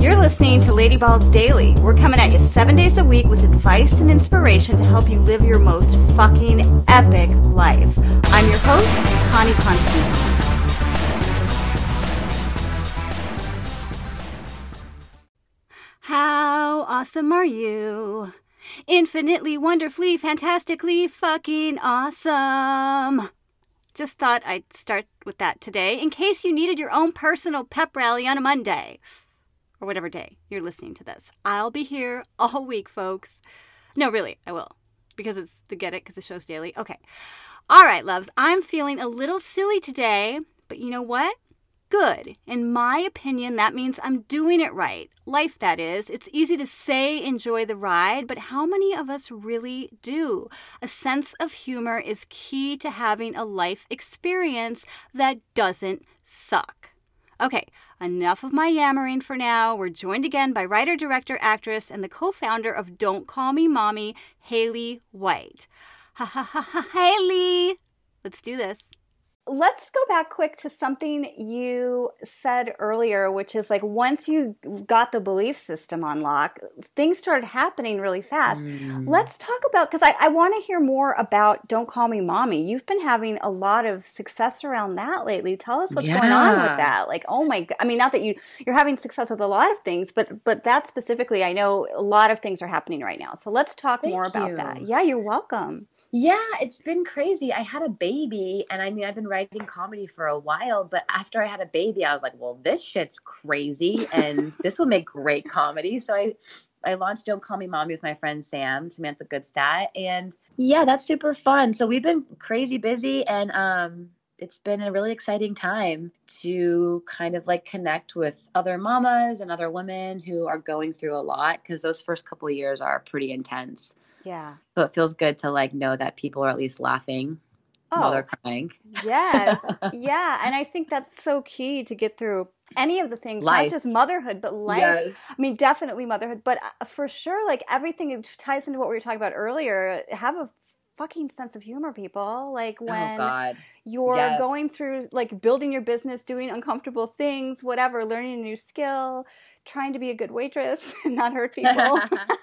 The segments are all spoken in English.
You're listening to Lady Balls Daily. We're coming at you seven days a week with advice and inspiration to help you live your most fucking epic life. I'm your host, Connie Constantine. How awesome are you? Infinitely, wonderfully, fantastically, fucking awesome. Just thought I'd start with that today in case you needed your own personal pep rally on a Monday or whatever day you're listening to this. I'll be here all week, folks. No, really, I will because it's the Get It because the show's daily. Okay. All right, loves, I'm feeling a little silly today, but you know what? good. In my opinion, that means I'm doing it right. Life, that is. It's easy to say enjoy the ride, but how many of us really do? A sense of humor is key to having a life experience that doesn't suck. Okay, enough of my yammering for now. We're joined again by writer, director, actress, and the co founder of Don't Call Me Mommy, Haley White. Ha ha ha ha, Haley! Let's do this let's go back quick to something you said earlier, which is like once you got the belief system on lock, things started happening really fast. Mm. Let's talk about because I, I want to hear more about Don't Call Me Mommy. You've been having a lot of success around that lately. Tell us what's yeah. going on with that. Like, oh my, I mean, not that you you're having success with a lot of things, but but that specifically, I know a lot of things are happening right now. So let's talk Thank more about that. Yeah, you're welcome. Yeah, it's been crazy. I had a baby, and I mean, I've been writing comedy for a while, but after I had a baby, I was like, well, this shit's crazy, and this will make great comedy. So I, I launched Don't Call Me Mommy with my friend Sam, Samantha Goodstadt, and yeah, that's super fun. So we've been crazy busy, and um, it's been a really exciting time to kind of like connect with other mamas and other women who are going through a lot because those first couple years are pretty intense. Yeah. So it feels good to like know that people are at least laughing oh, while they're crying. yes. Yeah. And I think that's so key to get through any of the things, life. not just motherhood, but life. Yes. I mean, definitely motherhood, but uh, for sure, like everything ties into what we were talking about earlier. Have a fucking sense of humor, people. Like oh, when oh you're yes. going through, like building your business, doing uncomfortable things, whatever, learning a new skill, trying to be a good waitress and not hurt people.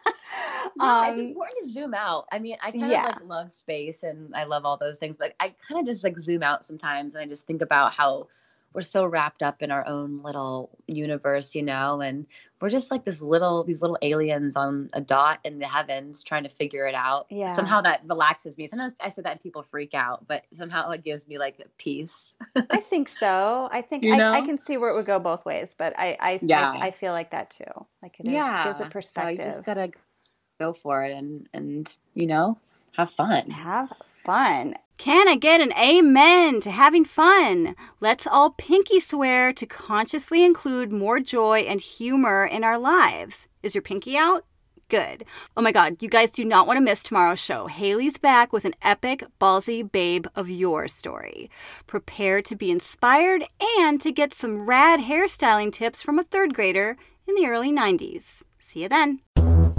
um, it's important to zoom out. I mean, I kind yeah. of like love space and I love all those things, but I kind of just like zoom out sometimes and I just think about how we're so wrapped up in our own little universe, you know, and we're just like this little these little aliens on a dot in the heavens trying to figure it out. Yeah. Somehow that relaxes me. Sometimes I say that and people freak out, but somehow it gives me like peace. I think so. I think you know? I, I, can see where it would go both ways, but I I, yeah. I, I feel like that too. Like it is, yeah. gives a perspective. So you just gotta go for it and and you know have fun. Have fun. Can I get an amen to having fun? Let's all pinky swear to consciously include more joy and humor in our lives. Is your pinky out? Good. Oh my god, you guys do not want to miss tomorrow's show. Haley's back with an epic, ballsy babe of your story. Prepare to be inspired and to get some rad hairstyling tips from a third grader in the early 90s. See you then.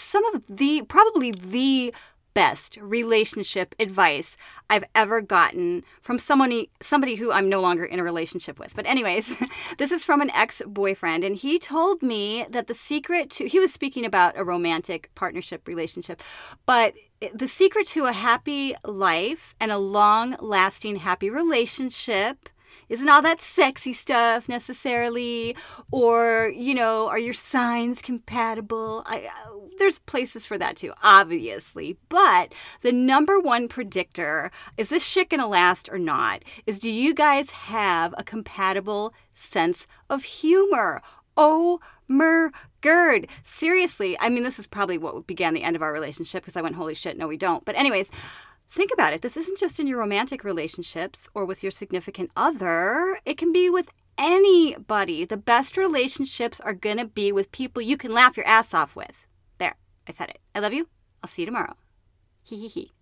some of the probably the best relationship advice I've ever gotten from somebody somebody who I'm no longer in a relationship with. But anyways, this is from an ex-boyfriend and he told me that the secret to he was speaking about a romantic partnership relationship, but the secret to a happy life and a long-lasting happy relationship isn't all that sexy stuff necessarily or you know are your signs compatible? I, there's places for that too obviously but the number one predictor is this shit gonna last or not is do you guys have a compatible sense of humor? Oh mer Gerd, seriously, I mean, this is probably what began the end of our relationship because I went, holy shit, no, we don't. But, anyways, Think about it. This isn't just in your romantic relationships or with your significant other. It can be with anybody, the best relationships are going to be with people you can laugh your ass off with. There, I said it. I love you. I'll see you tomorrow. Hee hee hee.